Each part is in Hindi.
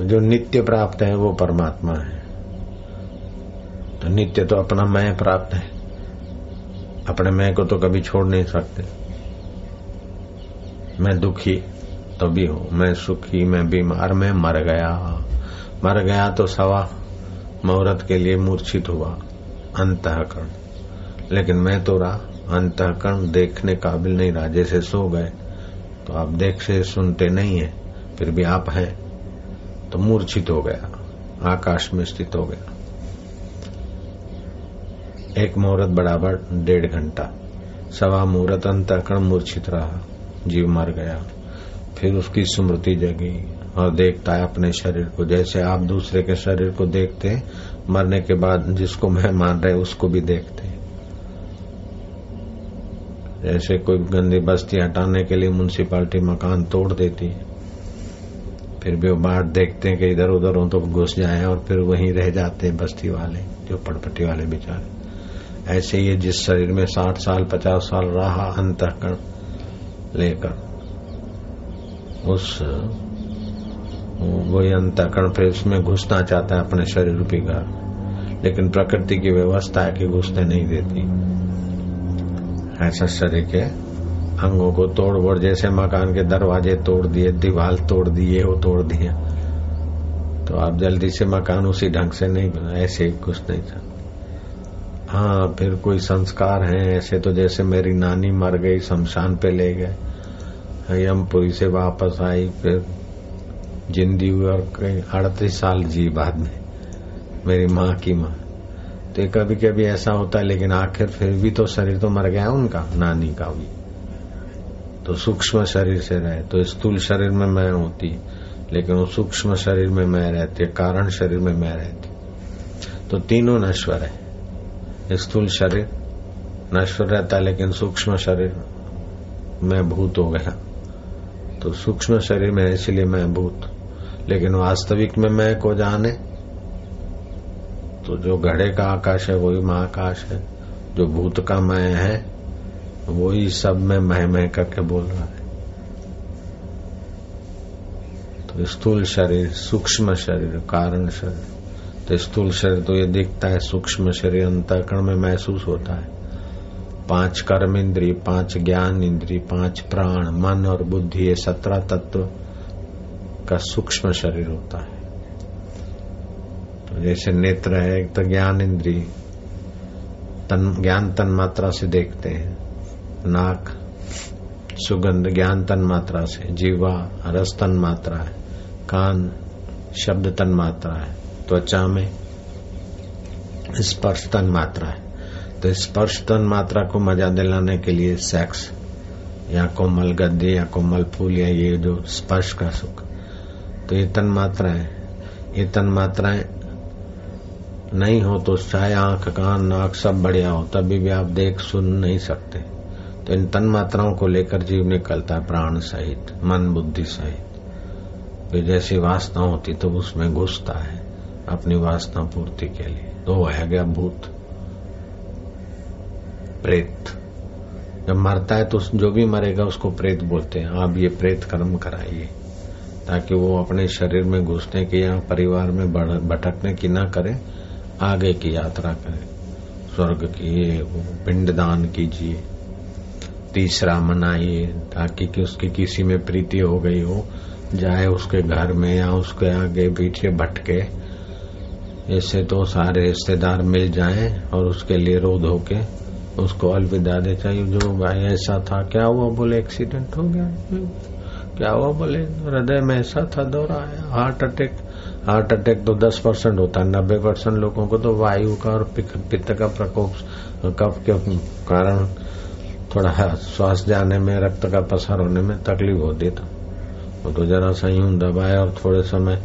तो जो नित्य प्राप्त है, वो परमात्मा है। तो नित्य तो अपना मैं प्राप्त है। अपने मैं को तो कभी छोड़ नहीं सकते। मैं दुखी तो भी हूँ। मैं सुखी, मैं बीमार, मैं मर गया। मर गया तो सवा मुहूर्त के लिए मूर्छित हुआ। अंतकरण। लेकिन मैं तो रहा। अंतकरण देखने काबिल नहीं रहा। जैसे सो गए तो आप देख से सुनते नहीं है, फिर भी आप हैं। तो मूर्छित हो गया, आकाश में स्थित हो गया। एक मुहूर्त बराबर डेढ़ घंटा, सवा मुहूर्त अंतकरण मूर्छित रहा, जीव मर गया। फिर उसकी स्मृति जगी और देखता है अपने शरीर को, जैसे आप दूसरे के शरीर को देखते मरने के बाद जिसको मैं मान रहे उसको भी देखते जैसे कोई गंदी बस्ती हटाने के लिए म्यूनसिपालिटी मकान तोड़ देती है। फिर भी वो बाहर देखते हैं कि इधर उधर हो तो घुस जाए और फिर वहीं रह जाते हैं बस्ती वाले, जो पटपटी वाले बेचारे। ऐसे ही जिस शरीर में साठ साल, पचास साल रहा अंतकरण लेकर, उस वही अंतकरण फिर उसमें घुसना चाहता है अपने शरीर रूपी घर। लेकिन प्रकृति की व्यवस्था है कि घुसने नहीं देती। ऐसा शरीर के अंगों को तोड़ बोड़ जैसे मकान के दरवाजे तोड़ दिए दीवार तोड़ दिए, वो तोड़ दिए। तो आप जल्दी से मकान उसी ढंग से नहीं बना ऐसे कुछ नहीं था। हाँ फिर कोई संस्कार है ऐसे तो जैसे मेरी नानी मर गई, शमशान पे ले गए। यमपुरी से वापस आई, फिर जिंदी हुई और अड़तीस साल जी बाद में मेरी माँ की माँ। तो कभी कभी ऐसा होता है, लेकिन आखिर फिर भी तो शरीर तो मर गया उनका, नानी का भी। तो सूक्ष्म शरीर से रहे। तो स्थूल शरीर में मैं होती, लेकिन वो सूक्ष्म शरीर में मैं रहती, कारण शरीर में मैं रहती। तो तीनों नश्वर है। स्थूल शरीर नश्वर रहता है लेकिन सूक्ष्म शरीर में भूत हो गया। तो सूक्ष्म शरीर में इसलिए मैं भूत। लेकिन वास्तविक में मैं को जाने? तो जो घड़े का आकाश है, वही महाकाश है। जो भूत का मैं है वही सब में मह मह करके बोल रहा है। तो स्थूल शरीर, सूक्ष्म शरीर, कारण शरीर। तो स्थूल शरीर तो ये दिखता है, सूक्ष्म शरीर अंतकरण में महसूस होता है। पाँच कर्म इंद्री पाँच ज्ञान इंद्री पाँच प्राण, मन और बुद्धि, ये सत्रह तत्व का सूक्ष्म शरीर होता है। तो जैसे नेत्र है, एक तो ज्ञान इंद्री तन, ज्ञान तन मात्रा से देखते हैं। नाक, सुगंध, ज्ञान तन मात्रा से, जीवा, रस तन मात्रा है, कान, शब्द तन मात्रा है, त्वचा में स्पर्श तन मात्रा है। तो स्पर्श तन मात्रा को मज़ा दिलाने के लिए सेक्स या कोमल गद्दे, या कोमल फूल, या ये जो स्पर्श का सुख तो ये तन मात्रा है। ये तन मात्राएँ नहीं हो तो चाहे आँख, कान, नाक सब बढ़िया हो, तभी भी आप देख सुन नहीं सकते। तो इन तन मात्राओं को लेकर जीव निकलता है प्राण सहित, मन बुद्धि सहित। फिर जैसी वासना होती तो उसमें घुसता है अपनी वासना पूर्ति के लिए। तो वह गया भूत, प्रेत। जब मरता है तो जो भी मरेगा उसको प्रेत बोलते हैं। आप ये प्रेत कर्म कराइए, ताकि वो अपने शरीर में घुसने की या परिवार में भटकने की ना करे, आगे की यात्रा करें। स्वर्ग की पिंडदान कीजिए। तीसरा मनाइए ताकि कि उसकी किसी में प्रीति हो गई हो, जाए उसके घर में या उसके आगे पीछे भटके। ऐसे तो सारे रिश्तेदार मिल जाएँ और उसके लिए रो धो के उसको अलविदा दे। चाहिए जो भाई ऐसा था, क्या हुआ बोले एक्सीडेंट हो गया? क्या हुआ बोले? हृदय में ऐसा था, दौरा हार्ट अटैक हार्ट अटैक तो 10 परसेंट होता है नब्बे परसेंट लोगों को तो वायु का और पित्त का प्रकोप, कफ के कारण थोड़ा श्वास जाने में रक्त का पसार होने में तकलीफ़ होती था वो तो जरा सा यूँ दबाए और थोड़े समय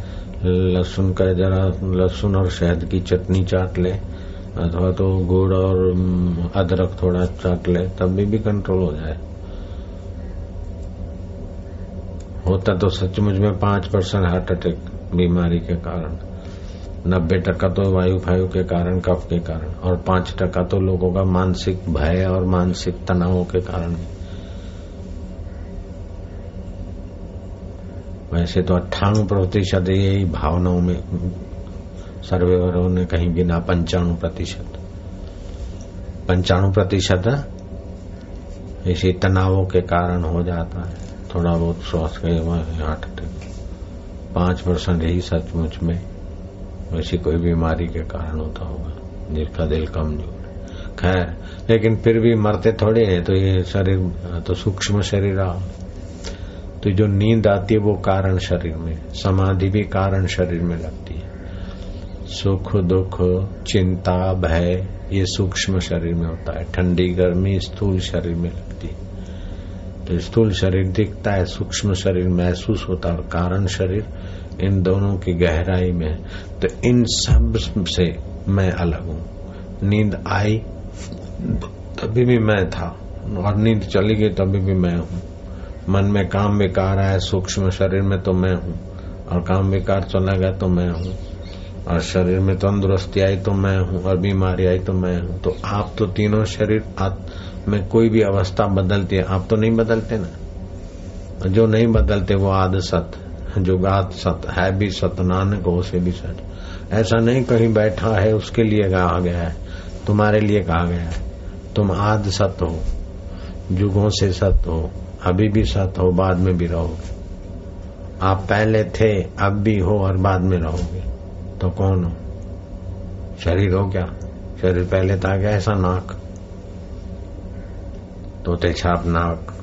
लहसुन का जरा लहसुन और शहद की चटनी चाट ले अथवा तो गुड़ और अदरक थोड़ा चाट ले तब भी, भी कंट्रोल हो जाए। होता तो सचमुच में पाँच परसेंट हार्ट अटैक बीमारी के कारण। नब्बे टका तो वायु फायु के कारण, कफ के कारण, और पाँच टका तो लोगों का मानसिक भय और मानसिक तनावों के कारण। वैसे तो अट्ठानवे प्रतिशत यही भावनाओं में, सर्वेवरों ने कहीं गिना पंचाणु प्रतिशत। पंचाणु प्रतिशत इसी तनावों के कारण हो जाता है। थोड़ा बहुत के हार्ट अटैक पाँच परसेंट ही सचमुच में वैसी कोई बीमारी के कारण होता होगा। जिसका दिल कमज़ोर खैर, लेकिन फिर भी मरते थोड़े हैं तो ये शरीर तो सूक्ष्म शरीर आ तो जो नींद आती है, वो कारण शरीर में, समाधि भी कारण शरीर में लगती है। सुख, दुख, चिंता, भय, ये सूक्ष्म शरीर में होता है। ठंडी, गर्मी, स्थूल शरीर में लगती है। तो स्थूल शरीर दिखता है, सूक्ष्म शरीर महसूस होता है, और कारण शरीर इन दोनों की गहराई में तो इन सबसे मैं अलग हूँ। नींद आई, तभी भी मैं था। और नींद चली गई, तभी भी मैं हूँ। मन में काम विकार आया, सूक्ष्म शरीर में तो मैं हूँ। और काम विकार चला गया तो मैं हूँ। और शरीर में तंदुरुस्ती आई तो मैं हूँ। और बीमारी आई तो मैं हूँ। तो आप तो तीनों शरीर में कोई भी अवस्था बदलती है। आप तो नहीं बदलते ना? जो नहीं बदलते वो आद सत जो गात सत, है भी सत नानक हो से भी सत। ऐसा नहीं कहीं बैठा है, उसके लिए कहा गया है। तुम्हारे लिए कहा गया है। तुम आद सत हो युगों से सत हो, अभी भी सत हो, बाद में भी रहोगे। आप पहले थे, अब भी हो और बाद में रहोगे। तो कौन हो? शरीर हो क्या? शरीर पहले था क्या? ऐसा नाक। तोते छाप नाक,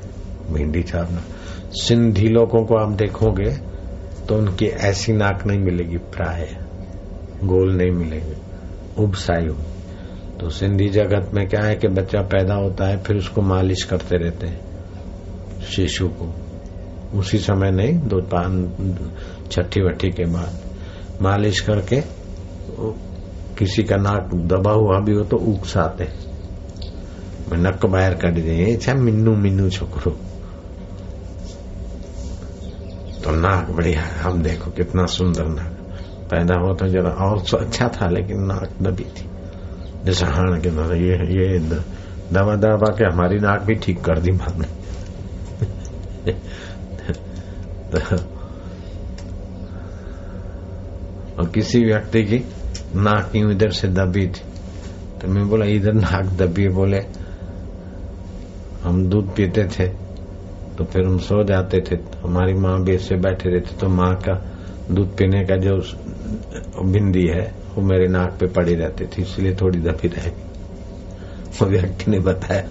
भिंडी छाप नाक। सिंधी लोगों को आप देखोगे तो उनकी ऐसी नाक नहीं मिलेगी, प्राय गोल नहीं मिलेगी। उबसाई हो तो सिंधी जगत में क्या है कि बच्चा पैदा होता है, फिर उसको मालिश करते रहते हैं शिशु को। उसी समय नहीं, दो पान, छठी वठी के बाद मालिश करके किसी का नाक दबा हुआ भी हो तो उकसाते नक बाहर काढ़ी दे छा मिन्नू छोकरो। तो नाक बढ़िया हम देखो कितना सुंदर नाक पैदा हुआ तो जरा और तो अच्छा था, लेकिन नाक दबी थी। जैसे हाण के ना ये ये दवा दवा के हमारी नाक भी ठीक कर दी मामने तो और किसी व्यक्ति की नाक यूँ इधर से दबी थी तो मैं बोला, इधर नाक दबी बोले। हम दूध पीते थे तो फिर हम सो जाते थे। हमारी माँ भी ऐसे बैठे रहते तो माँ का दूध पीने का जो बिंदी है, वो मेरे नाक पे पड़ी रहती थी, इसलिए थोड़ी दबी रहेगी वो व्यक्ति ने बताया,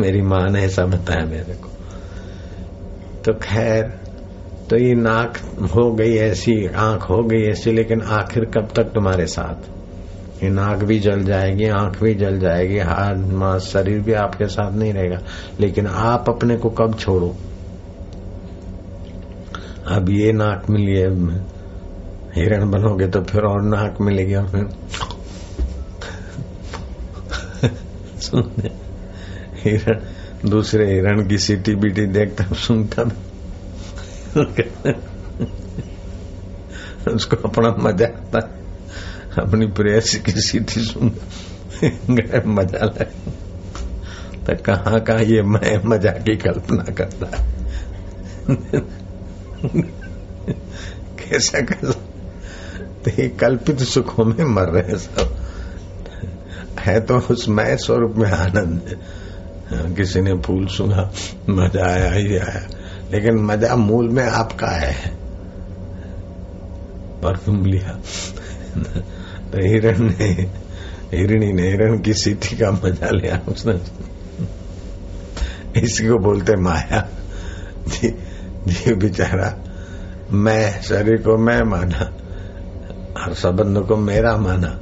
मेरी माँ ने ऐसा बताया मेरे को। तो खैर तो ये नाक हो गई ऐसी, आँख हो गई ऐसी, लेकिन आखिर कब तक तुम्हारे साथ? ये नाक भी जल जाएगी, आँख भी जल जाएगी, हाथ माँ शरीर भी आपके साथ नहीं रहेगा। लेकिन आप अपने को कब छोड़ो? अब ये नाक मिली है, हिरण बनोगे तो फिर और नाक मिलेगी और फिर सुनने। हिरण, दूसरे हिरण की सीटी बीटी देखता सुनता उसको अपना मज़ा आता अपनी प्रेयसी की सीधी सुन। मज़ा ले। तो कहाँ कहा ये मैं मज़ा की कल्पना करता? कैसा कैसा? तो ये कल्पित सुखों में मर रहे सब। है तो उस मैं स्वरूप में आनंद। किसी ने फूल सुना, मज़ा आया ही आया। लेकिन मज़ा मूल में आपका है। परफ्यूम लिया। तो हिरण ने हिरणी ने हिरण की सीटी का मज़ा लिया उसने। इसी को बोलते माया। जी, बेचारा मैं शरीर को मैं माना हर संबंध को मेरा माना।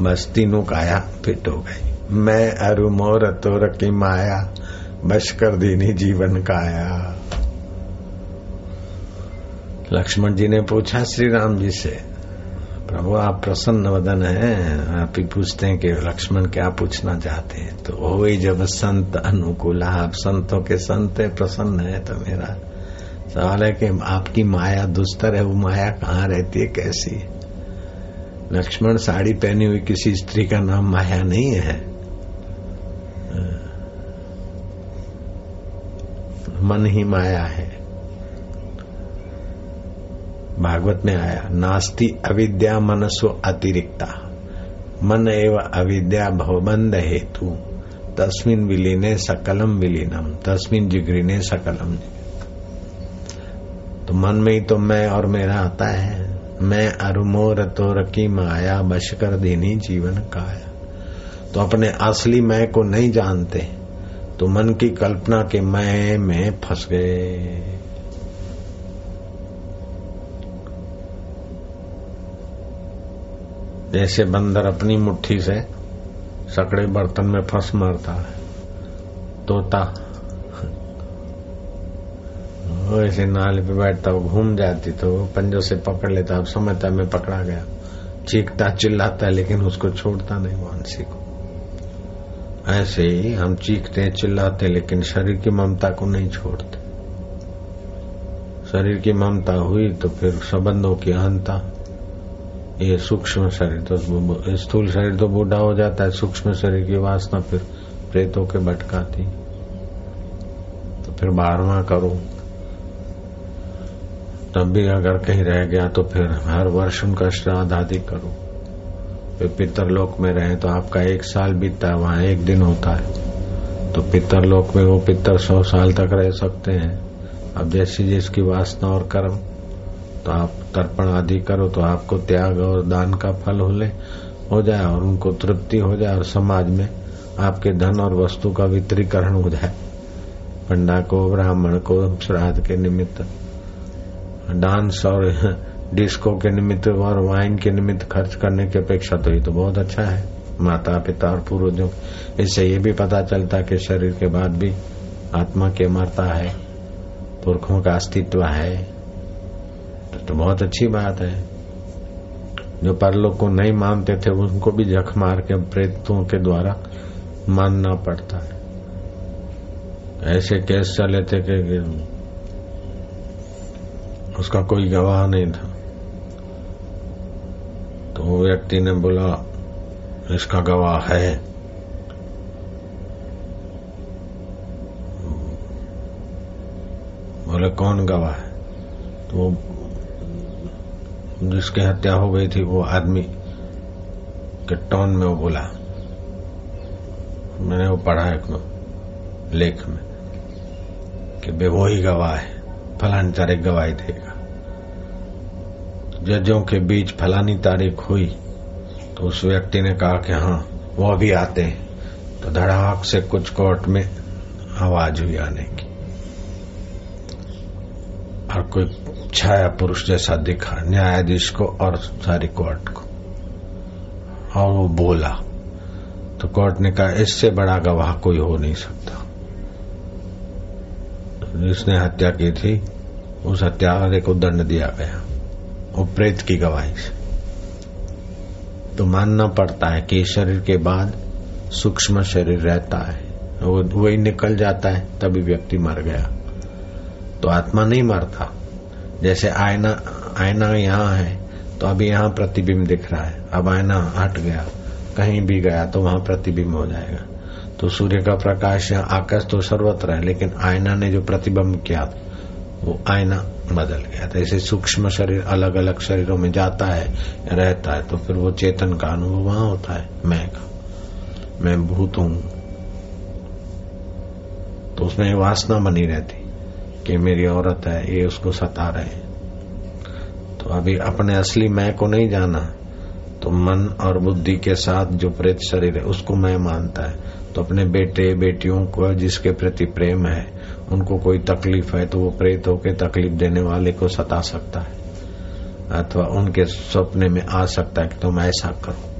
बस तीनों काया फिट हो गई। मैं अरु मोर तोर की माया बश कर देनी जीवन काया। लक्ष्मण जी ने पूछा श्री राम जी से प्रभु, आप प्रसन्न वदन है। आप ही पूछते हैं कि लक्ष्मण क्या पूछना चाहते हैं। तो हो ही जब संत अनुकूल, आप संतों के संत है, प्रसन्न है तो मेरा सवाल है कि आपकी माया दुस्तर है, वो माया कहाँ रहती है, कैसी लक्ष्मण साड़ी पहनी हुई किसी स्त्री का नाम माया नहीं है। मन ही माया है। भागवत में आया, नास्ति अविद्या मनसो अतिरिक्ता। मन एवं अविद्या भवबंध हेतु। तस्मिन विलीने सकलम विलीनम, तस्मिन जिगरीने सकलम तो मन में ही तो मैं और मेरा आता है। मैं अरुमोर तो रकी माया, बश कर देनी जीवन काया। तो अपने असली मैं को नहीं जानते तो मन की कल्पना के मैं में फंस गए। जैसे बंदर अपनी मुट्ठी से सकड़े बर्तन में फंस मारता है। तोता। ऐसे नाल पे बैठता, वो घूम जाती तो पंजों से पकड़ लेता, अब समझता मैं पकड़ा गया। चीखता, चिल्लाता है, लेकिन उसको छोड़ता नहीं मानसी को। ऐसे ही हम चीखते चिल्लाते लेकिन शरीर की ममता को नहीं छोड़ते। शरीर की ममता हुई तो फिर संबंधों की अहंता ये सूक्ष्म शरीर तो स्थूल शरीर तो बूढ़ा हो जाता है, सूक्ष्म शरीर की वासना फिर प्रेतों के भटकाती। तो फिर बारवा करो। तब भी अगर कहीं रह गया तो फिर हर वर्ष उनका श्राद्ध आदि करो। फिर पितरलोक में रहे तो आपका एक साल बीतता है, वहाँ एक दिन होता है। तो पितरलोक में वो पितर सौ साल तक रह सकते हैं। अब जैसी जिसकी वासना और कर्म तो आप तर्पण आदि करो तो आपको त्याग और दान का फल होले, हो जाए और उनको तृप्ति हो जाए और समाज में आपके धन और वस्तु का वितरीकरण हो जाए। पंडा को, ब्राह्मण को, श्राद्ध के निमित्त, डांस और डिस्को के निमित्त और वाइन के निमित्त खर्च करने की अपेक्षा तो ये तो बहुत अच्छा है। माता पिता और पूर्वजों, इससे ये भी पता चलता कि शरीर के बाद भी आत्मा के मरता है, पुरखों का अस्तित्व है। तो बहुत अच्छी बात है। जो परलोक को नहीं मानते थे, उनको भी जख मार के, प्रेतों के द्वारा मानना पड़ता है। ऐसे केस चले थे कि उसका कोई गवाह नहीं था। तो वो व्यक्ति ने बोला, इसका गवाह है। बोले, कौन गवाह है? तो वो जिसकी हत्या हो गई थी, वो आदमी के टोन में वो बोला, मैंने वो पढ़ा एक लेख में, कि बे वो ही गवाह है, फलानी तारीख गवाही देगा। जजों के बीच फलानी तारीख हुई तो उस व्यक्ति ने कहा कि हाँ वो अभी आते हैं तो धड़ाक से कुछ कोर्ट में आवाज़ हुई आने की। और कोई छाया पुरुष जैसा दिखा, न्यायाधीश को और सारी कोर्ट को। और वो बोला तो कोर्ट ने कहा, इससे बड़ा गवाह कोई हो नहीं सकता। जिसने हत्या की थी, उस हत्यारे को दंड दिया गया वो प्रेत की गवाही से। तो मानना पड़ता है कि शरीर के बाद सूक्ष्म शरीर रहता है। वो, वही निकल जाता है, तभी व्यक्ति मर गया। तो आत्मा नहीं मरता। जैसे आयना आयना यहाँ है तो अभी यहाँ प्रतिबिंब दिख रहा है। अब आयना हट गया, कहीं भी गया तो वहाँ प्रतिबिंब हो जाएगा। तो सूर्य का प्रकाश या आकाश तो सर्वत्र है, लेकिन आयना ने जो प्रतिबिंब किया वो आयना बदल गया था। ऐसे सूक्ष्म शरीर अलग अलग शरीरों में जाता है, रहता है तो फिर वो चेतन का अनुभव वहाँ होता है, मैं का। मैं भूत हूँ। तो उसमें वासना बनी रहती कि मेरी औरत है, ये उसको सता रहे तो अभी अपने असली मैं को नहीं जाना तो मन और बुद्धि के साथ जो प्रेत शरीर है, उसको मैं मानता है। तो अपने बेटे, बेटियों को, जिसके प्रति प्रेम है, उनको कोई तकलीफ़ है तो वो प्रेत होकर तकलीफ़ देने वाले को सता सकता है। अथवा उनके सपने में आ सकता है कि तुम ऐसा करो।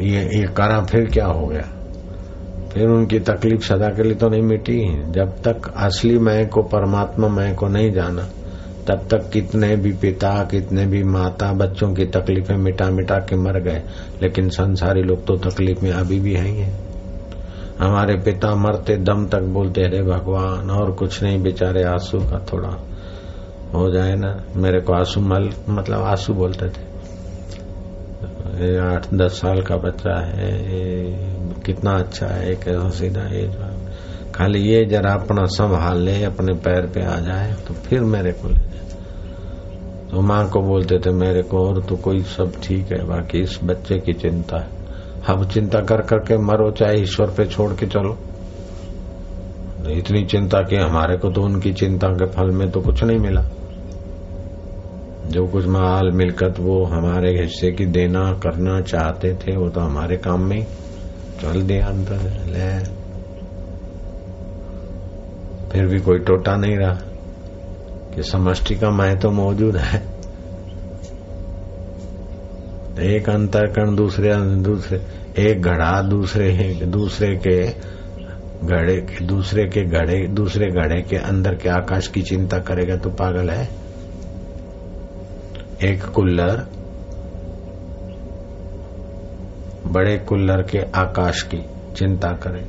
ये ये करा, फिर क्या हो गया? फिर उनकी तकलीफ़ सदा के लिए तो नहीं मिटी जब तक असली मैं को, परमात्मा मैं को नहीं जाना, तब तक कितने भी पिता, कितने भी माता, बच्चों की तकलीफें मिटा मिटा के मर गए। लेकिन संसारी लोग तो तकलीफ़ में अभी भी हैं। हमारे पिता मरते दम तक बोलते, अरे भगवान, और कुछ नहीं, बेचारे आँसू का थोड़ा हो जाए ना। मेरे को आँसू मल मतलब आँसू बोलते थे। आठ, दस साल का बच्चा है कितना अच्छा है कैसा सीधा ये खाली ये जरा अपना संभाल ले, अपने पैर पे आ जाए तो फिर मेरे को ले जाए तो माँ को बोलते थे, मेरे को और तो कोई सब ठीक है, बाकी इस बच्चे की चिंता है। हम चिंता कर करके मरो, चाहे ईश्वर पे छोड़ के चलो। इतनी चिंता की, हमारे को तो उनकी चिंता के फल में तो कुछ नहीं मिला। जो कुछ माल, मिलकत वो हमारे हिस्से की देना करना चाहते थे, वो तो हमारे काम में चल दिया अंदर। ले। फिर भी कोई टोटा नहीं रहा कि समष्टि का मैं तो मौजूद है। एक अंतरकण दूसरे दूसरे, एक घड़ा दूसरे दूसरे के घड़े, दूसरे के घड़े, दूसरे घड़े के अंदर के आकाश की चिंता करेगा तो पागल है। एक कुल्लर, बड़े कुल्लर के आकाश की चिंता करे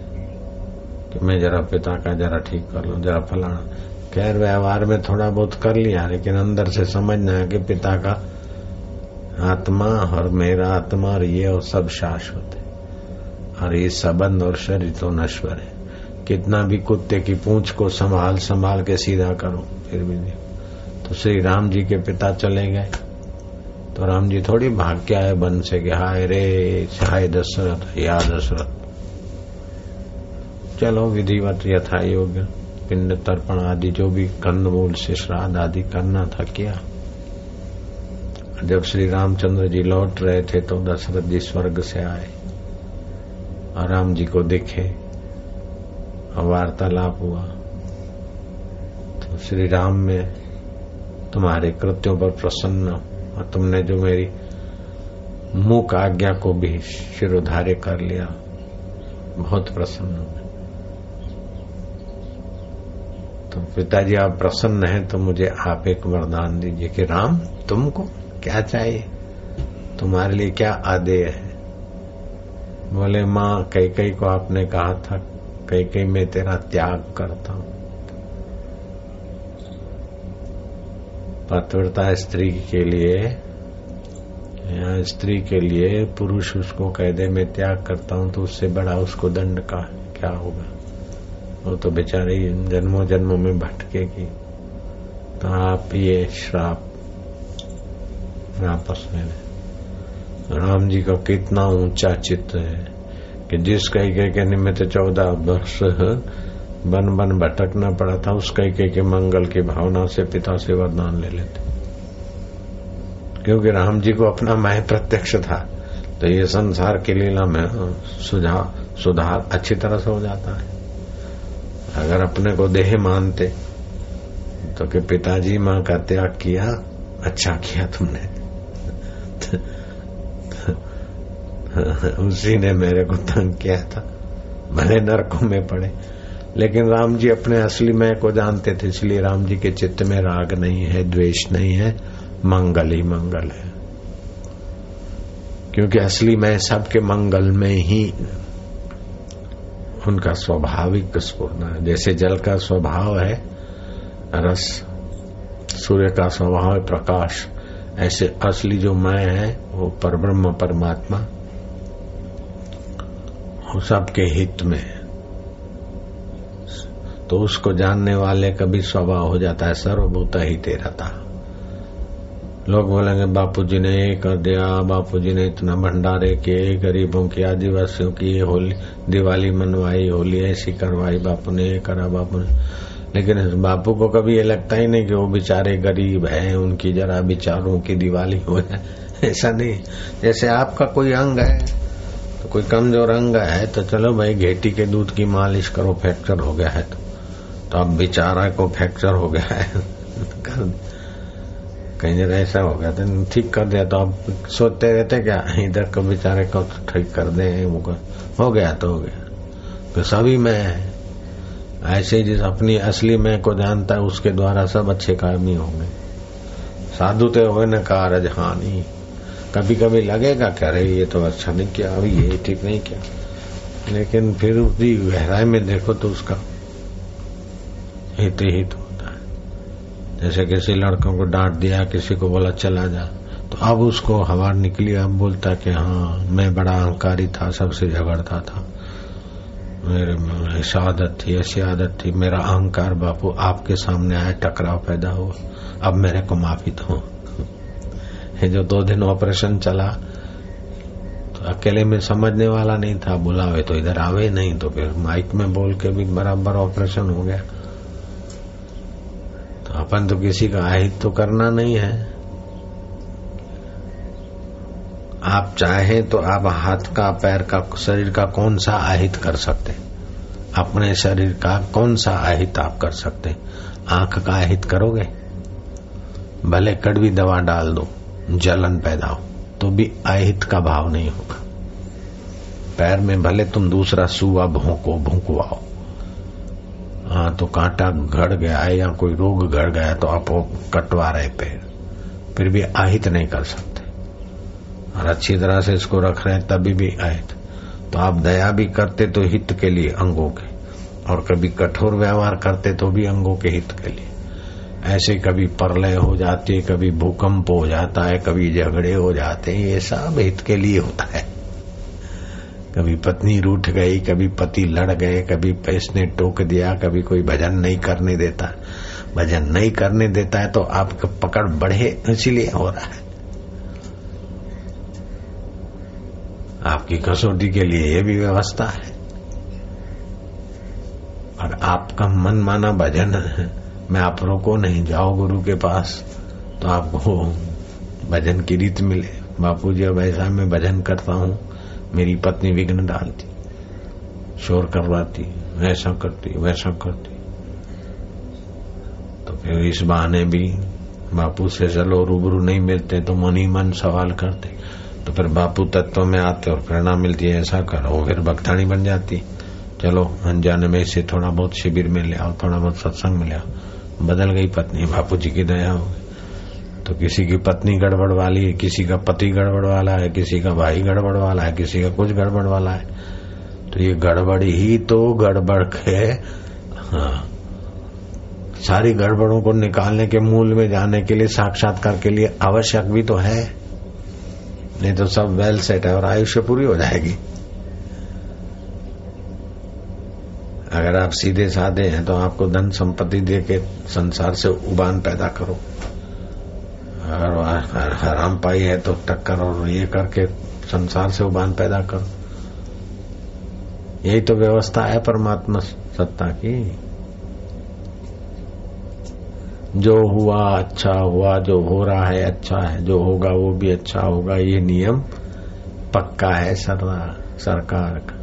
कि मैं जरा पिता का जरा ठीक कर लू, जरा फलाना। खैर, व्यवहार में थोड़ा बहुत कर लिया, लेकिन अंदर से समझना है कि पिता का आत्मा और मेरा आत्मा और ये और सब शाश्वत है। और ये संबंध और शरीर तो नश्वर है। कितना भी कुत्ते की पूंछ को संभाल संभाल के सीधा करो, फिर भी नहीं। तो श्री राम जी के पिता चले गए। तो राम जी थोड़ी भाग के आए, बन से कि हाय रे, हाय दशरथ, या दशरथ। चलो, विधिवत यथा योग्य। पिंड तर्पण आदि जो भी कंदमूल से श्राद्ध आदि करना था किया। जब श्री रामचंद्र जी लौट रहे थे तो दशरथ जी स्वर्ग से आए। और राम जी को देखे वार्तालाप हुआ। तो श्री राम में तुम्हारे कृत्यों पर प्रसन्न और तुमने जो मेरी मुख आज्ञा को भी शिरोधार्य कर लिया, बहुत प्रसन्न तो पिताजी, आप प्रसन्न हैं तो मुझे आप एक वरदान दीजिए कि राम, तुमको क्या चाहिए? तुम्हारे लिए क्या आदेय है? बोले, माँ कई कई को आपने कहा था कई कई मैं तेरा त्याग करता हूँ। पतिव्रता स्त्री के लिए, या स्त्री के लिए पुरुष उसको कैदे में त्याग करता हूँ तो उससे बड़ा उसको दंड का क्या होगा? वो तो बेचारी जन्मों जन्मों में भटकेगी। तो आप ये श्राप वापस ले राम जी का कितना ऊँचा चित्र है कि जिस कई के निमित्त चौदह वर्ष बन बन भटकना पड़ा था, उस कई के मंगल की भावना से पिता से वरदान ले लेते। क्योंकि राम जी को अपना मैं प्रत्यक्ष था तो ये संसार की लीला में सुझाव सुधार अच्छी तरह से हो जाता है। अगर अपने को देह मानते तो कि पिताजी माँ का त्याग किया अच्छा किया तुमने। उसी ने मेरे को तंग किया था, भले नरकों में पड़े। लेकिन राम जी अपने असली मैं को जानते थे, इसलिए राम जी के चित्त में राग नहीं है, द्वेष नहीं है, मंगल ही मंगल है। क्योंकि असली मैं सबके मंगल में ही उनका स्वाभाविक स्पूर्ण है। जैसे जल का स्वभाव है, रस, सूर्य का स्वभाव है, प्रकाश, ऐसे असली जो मैं है, वो परब्रह्म परमात्मा सबके हित में है। तो उसको जानने वाले का भी स्वभाव हो जाता है, सर्वभूत ही तेरा था। लोग बोलेंगे बापू जी ने ये कर दिया बापू जी ने इतना भंडारे किए, गरीबों की, आदिवासियों की होली, दिवाली मनवाई, होली ऐसी करवाई, बापू ने ये करा, बापू ने। लेकिन बापू को कभी ये लगता ही नहीं कि वो बेचारे गरीब हैं, उनकी जरा बिचारों की दिवाली हो जाए। ऐसा नहीं, जैसे आपका कोई अंग है तो कोई कमज़ोर अंग है तो चलो भाई, घेटी के दूध की मालिश करो, फ्रैक्चर हो गया है तो। तो अब बेचारा को फ्रैक्चर हो गया है। कर कहीं जगह ऐसा हो गया तो ठीक कर दिया तो अब सोचते रहते क्या, इधर को बेचारे को ठीक कर दे हो गया तो हो गया। तो सभी में, ऐसे जिस अपनी असली मैं को जानता है, उसके द्वारा सब अच्छे काम ही होंगे। साधु तो हो न कारज हानि कभी कभी लगेगा क्या रे ये तो अच्छा नहीं किया, अभी ये ठीक नहीं किया। लेकिन फिर उसकी गहराई में देखो तो उसका हित हित होता है। जैसे किसी लड़कों को डांट दिया, किसी को बोला, चला जा। तो अब उसको हवा निकली, अब बोलता कि हाँ मैं बड़ा अहंकारी था, सबसे झगड़ता था। मेरे में ऐसा आदत थी, ऐसी आदत थी। मेरा अहंकार, बापू, आपके सामने आया, टकराव पैदा हुआ। अब मेरे को माफ़ी दो। ये जो दो दिन ऑपरेशन चला तो अकेले में समझने वाला नहीं था। बुलावे तो इधर आवे, नहीं तो फिर माइक में बोल के भी बराबर ऑपरेशन हो गया। अपन तो किसी का आहित तो करना नहीं है। आप चाहें तो आप हाथ का, पैर का, शरीर का कौन सा आहित कर सकते अपने शरीर का कौन सा आहित आप कर सकते आँख का आहित करोगे? भले कड़वी दवा डाल दो, जलन पैदा हो तो भी अहित का भाव नहीं होगा। पैर में भले तुम दूसरा सुआ भोंको, भूकवाओ हाँ तो कांटा घड़ गया है या कोई रोग घड़ गया तो आप वो कटवा रहे पैर फिर भी आहित नहीं कर सकते। और अच्छी तरह से इसको रख रहे हैं, तभी भी आहित। तो आप दया भी करते तो हित के लिए अंगों के। और कभी कठोर व्यवहार करते तो भी अंगों के हित के लिए। ऐसे कभी परलय हो जाती है, कभी भूकंप हो जाता है, कभी झगड़े हो जाते हैं, ये सब हित के लिए होता है। कभी पत्नी रूठ गई, कभी पति लड़ गए, कभी पैसने टोक दिया, कभी कोई भजन नहीं करने देता। भजन नहीं करने देता है तो आपका पकड़ बढ़े, इसीलिए हो रहा है। आपकी कसौटी के लिए यह भी व्यवस्था है। और आपका मन माना भजन है। मैं आप रोको नहीं, जाओ गुरु के पास तो आपको भजन की रीत मिले। बापू जी अब ऐसा मैं भजन करता हूँ। मेरी पत्नी विघ्न डालती, शोर करवाती, वैसा करती वैसा करती। तो फिर इस बहाने भी बापू से चलो, रूबरू नहीं मिलते तो मन ही मन सवाल करते। तो फिर बापू तत्व में आते और प्रेरणा मिलती है ऐसा करो फिर भक्तानी बन जाती। चलो, अनजाने में से थोड़ा बहुत शिविर में ले आओ थोड़ा बहुत सत्संग में ले आओ बदल गई पत्नी, बापू जी की दया हो गई। तो किसी की पत्नी गड़बड़ वाली है, किसी का पति गड़बड़ वाला है, किसी का भाई गड़बड़ वाला है, किसी का कुछ गड़बड़ वाला है। तो ये गड़बड़ ही तो गड़बड़ के हाँ। सारी गड़बड़ों को निकालने के मूल में जाने के लिए, साक्षात्कार के लिए आवश्यक भी तो है। नहीं तो सब वेल सेट है और आयुष्य पूरी हो जाएगी। अगर आप सीधे साधे हैं तो आपको धन संपत्ति दे के संसार से उबान पैदा करो। अगर हराम पाई है तो टक्कर और ये करके संसार से उबान पैदा करो। यही तो व्यवस्था है परमात्मा सत्ता की। जो हुआ अच्छा हुआ, जो हो रहा है अच्छा है, जो होगा वो भी अच्छा होगा, ये नियम पक्का है सरकार का।